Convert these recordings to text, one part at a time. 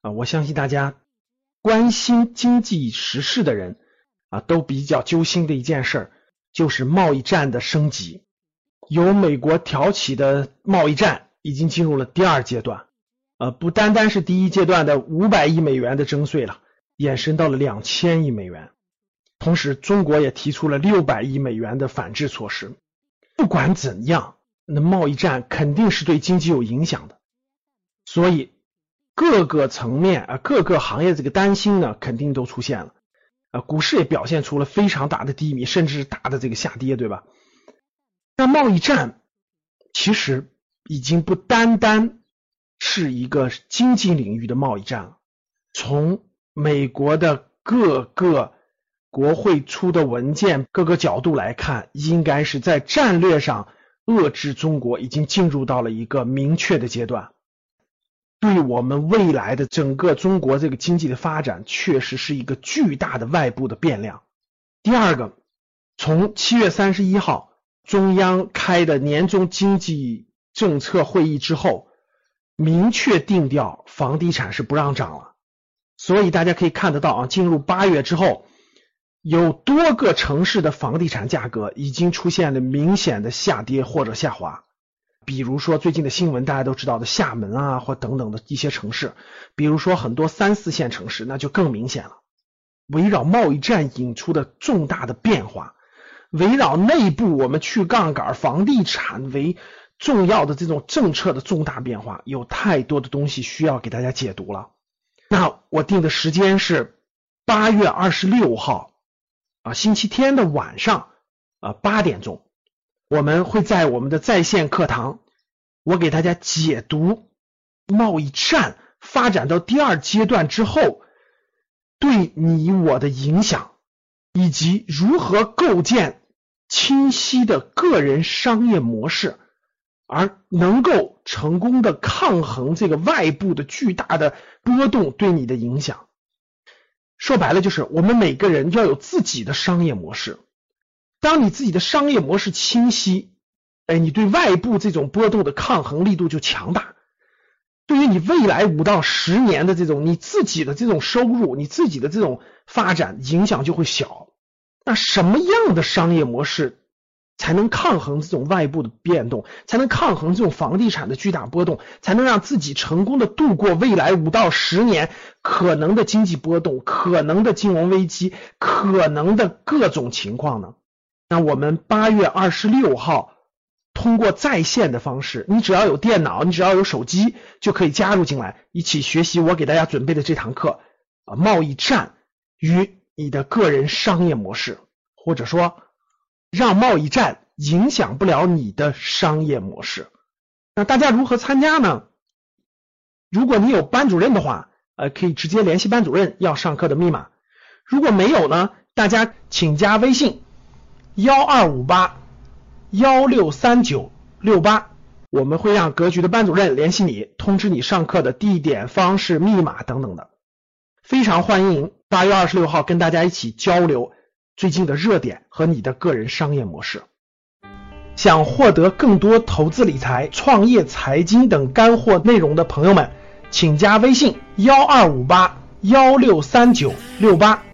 啊，我相信大家关心经济时事的人啊，都比较揪心的一件事就是贸易战的升级。由美国挑起的贸易战已经进入了第二阶段，呃，不单单是第一阶段的五百亿美元的征税了，延伸到了两千亿美元。同时，中国也提出了六百亿美元的反制措施。不管怎样。那贸易战肯定是对经济有影响的，所以各个层面啊，各个行业这个担心呢，肯定都出现了啊，股市也表现出了非常大的低迷，甚至是大的这个下跌，对吧？那贸易战其实已经不单单是一个经济领域的贸易战了，从美国的各个国会出的文件各个角度来看，应该是在战略上。遏制中国已经进入到了一个明确的阶段，对我们未来的整个中国这个经济的发展，确实是一个巨大的外部的变量。第二个，从七月三十一号中央开的年终经济政策会议之后，明确定调房地产是不让涨了，所以大家可以看得到啊，进入八月之后。有多个城市的房地产价格已经出现了明显的下跌或者下滑，比如说最近的新闻大家都知道的厦门啊，或等等的一些城市，比如说很多三四线城市，那就更明显了。围绕贸易战引出的重大的变化，围绕内部我们去杠杆、房地产为重要的这种政策的重大变化，有太多的东西需要给大家解读了。那我定的时间是八月二十六号。啊，星期天的晚上啊八点钟，我们会在我们的在线课堂，我给大家解读贸易战发展到第二阶段之后对你我的影响，以及如何构建清晰的个人商业模式，而能够成功的抗衡这个外部的巨大的波动对你的影响。说白了就是，我们每个人要有自己的商业模式。当你自己的商业模式清晰，哎，你对外部这种波动的抗衡力度就强大。对于你未来五到十年的这种你自己的这种收入，你自己的这种发展影响就会小。那什么样的商业模式？才能抗衡这种外部的变动，才能抗衡这种房地产的巨大波动，才能让自己成功的度过未来五到十年可能的经济波动、可能的金融危机、可能的各种情况呢？那我们八月二十六号通过在线的方式，你只要有电脑，你只要有手机，就可以加入进来，一起学习我给大家准备的这堂课啊，贸易战与你的个人商业模式，或者说。让贸易战影响不了你的商业模式。那大家如何参加呢？如果你有班主任的话，呃，可以直接联系班主任要上课的密码。如果没有呢，大家请加微信幺二五八幺六三九六八，我们会让格局的班主任联系你，通知你上课的地点、方式、密码等等的。非常欢迎八月二十六号跟大家一起交流。最近的热点和你的个人商业模式，想获得更多投资理财、创业、财经等干货内容的朋友们，请加微信幺二五八幺六三九六八。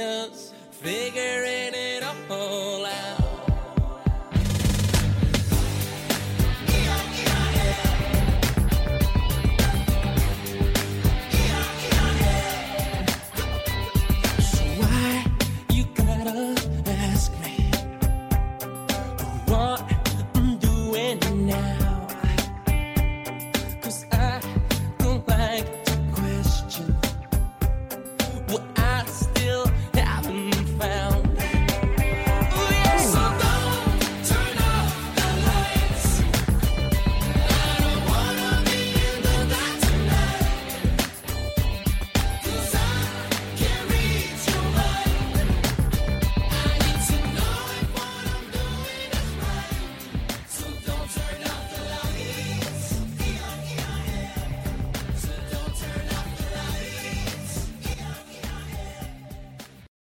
us, figuring it out.